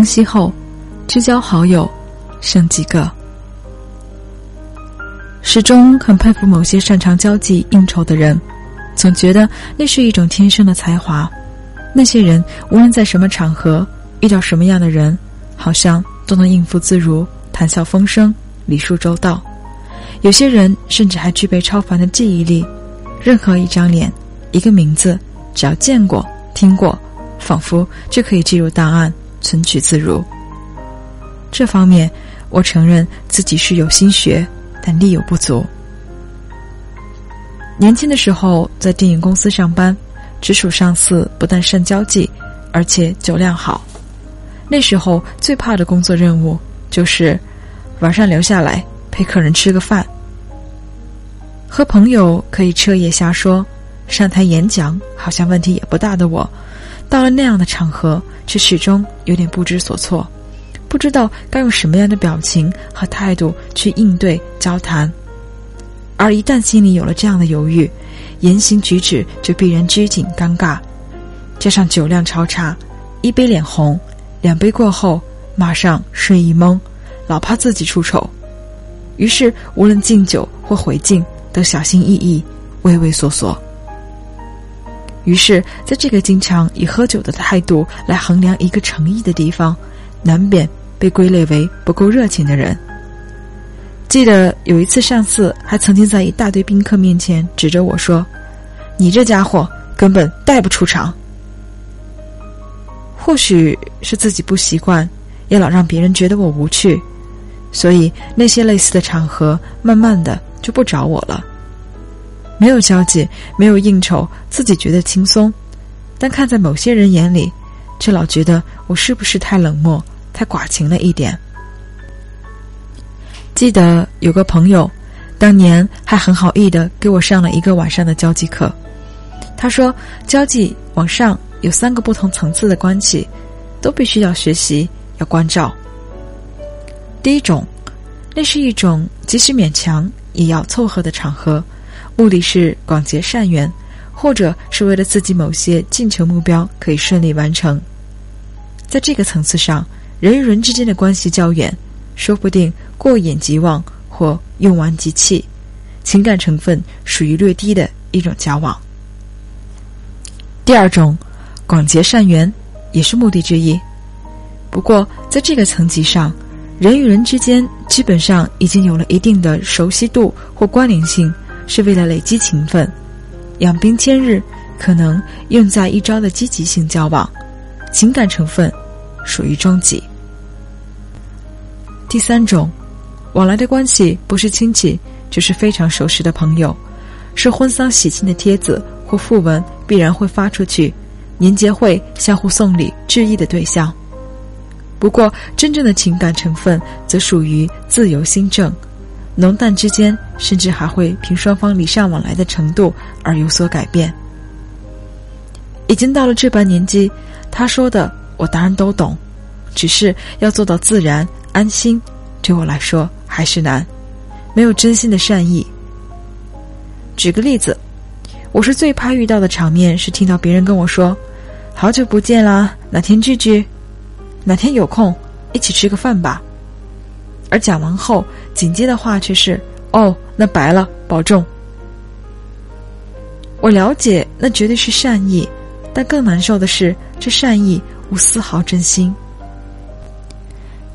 相惜后，知交好友剩几个。始终很佩服某些擅长交际应酬的人，总觉得那是一种天生的才华。那些人无论在什么场合遇到什么样的人，好像都能应付自如、谈笑风生、礼数周到。有些人甚至还具备超凡的记忆力，任何一张脸、一个名字，只要见过、听过，仿佛就可以记入档案，存取自如。这方面，我承认自己是有心学。但力有不足。年轻的时候在电影公司上班，直属上司不但善交际，而且酒量好。那时候最怕的工作任务就是晚上留下来陪客人吃个饭。和朋友可以彻夜瞎说，上台演讲好像问题也不大的我，到了那样的场合却始终有点不知所措。不知道该用什么样的表情和态度去应对交谈，而一旦心里有了这样的犹豫，言行举止就必然拘谨尴尬。加上酒量超差，一杯脸红，两杯过后马上睡意懵，老怕自己出丑，于是无论敬酒或回敬都小心翼翼，畏畏缩缩。于是，在这个经常以喝酒的态度来衡量一个诚意的地方，难免。被归类为不够热情的人。记得有一次，上司还曾经在一大堆宾客面前指着我说：“你这家伙根本带不出场。”或许是自己不习惯，也老让别人觉得我无趣，所以那些类似的场合，慢慢的就不找我了。没有交际，没有应酬，自己觉得轻松，但看在某些人眼里，却老觉得我是不是太冷漠。太寡情了一点。记得有个朋友，当年还很好意的给我上了一个晚上的交际课。他说，交际往上有三个不同层次的关系，都必须要学习，要关照。第一种，那是一种即使勉强也要凑合的场合，目的是广结善缘，或者是为了自己某些进球目标可以顺利完成。在这个层次上。人与人之间的关系较远，说不定过眼即忘或用完即弃，情感成分属于略低的一种交往。第二种，广结善缘也是目的之一。不过在这个层级上，人与人之间基本上已经有了一定的熟悉度或关联性，是为了累积情分，养兵千日，可能用在一朝的积极性交往，情感成分属于中级。第三种，往来的关系不是亲戚，就是非常熟识的朋友，是婚丧喜庆的帖子或讣文必然会发出去，年节会相互送礼致意的对象。不过，真正的情感成分则属于自由心正，浓淡之间甚至还会凭双方礼尚往来的程度而有所改变。已经到了这般年纪，他说的我当然都懂，只是要做到自然。安心，对我来说还是难，没有真心的善意。举个例子，我是最怕遇到的场面是听到别人跟我说：“好久不见啦，哪天聚聚？哪天有空一起吃个饭吧。”而讲完后，紧接的话却是：“哦，那白了，保重。”我了解，那绝对是善意，但更难受的是，这善意无丝毫真心。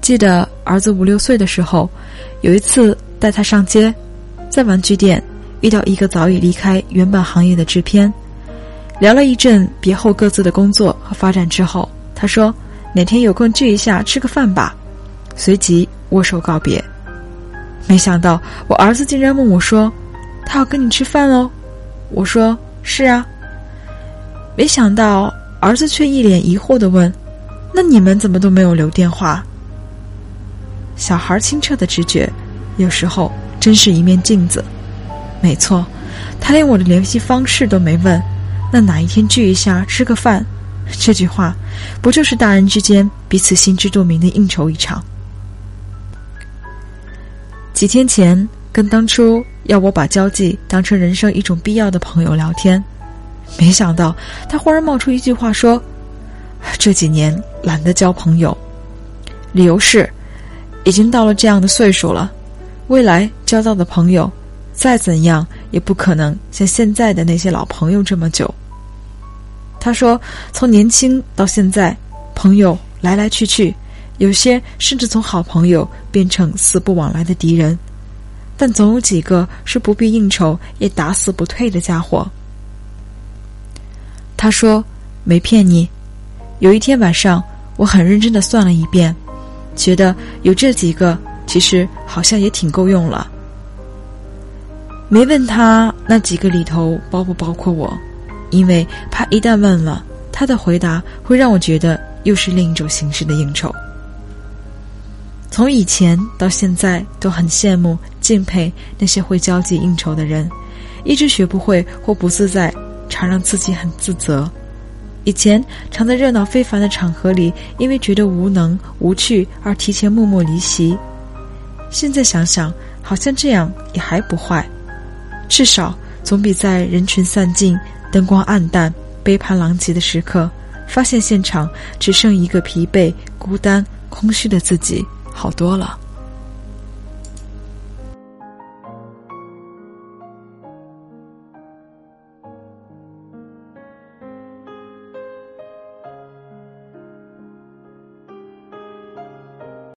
记得儿子五六岁的时候，有一次带他上街，在玩具店遇到一个早已离开原本行业的制片，聊了一阵别后各自的工作和发展之后，他说：“哪天有空聚一下吃个饭吧。”随即握手告别。没想到我儿子竟然问我说：“他要跟你吃饭哦？”我说：“是啊。”没想到儿子却一脸疑惑的问：“那你们怎么都没有留电话？”小孩清澈的直觉，有时候真是一面镜子。没错，他连我的联系方式都没问，那哪一天聚一下吃个饭？这句话，不就是大人之间彼此心知肚明的应酬一场？几天前跟当初要我把交际当成人生一种必要的朋友聊天，没想到他忽然冒出一句话说：“这几年懒得交朋友。”理由是，已经到了这样的岁数了，未来交到的朋友，再怎样也不可能像现在的那些老朋友这么久。他说，从年轻到现在，朋友来来去去，有些甚至从好朋友变成死不往来的敌人，但总有几个是不必应酬也打死不退的家伙。他说：“没骗你，有一天晚上，我很认真的算了一遍，觉得有这几个，其实好像也挺够用了。没问他那几个里头包不包括我，因为怕一旦问了，他的回答会让我觉得又是另一种形式的应酬。从以前到现在，都很羡慕、敬佩那些会交际应酬的人，一直学不会或不自在。”常让自己很自责。以前常在热闹非凡的场合里，因为觉得无能无趣而提前默默离席。现在想想，好像这样也还不坏，至少总比在人群散尽、灯光暗淡、杯盘狼藉的时刻，发现现场只剩一个疲惫、孤单、空虚的自己好多了。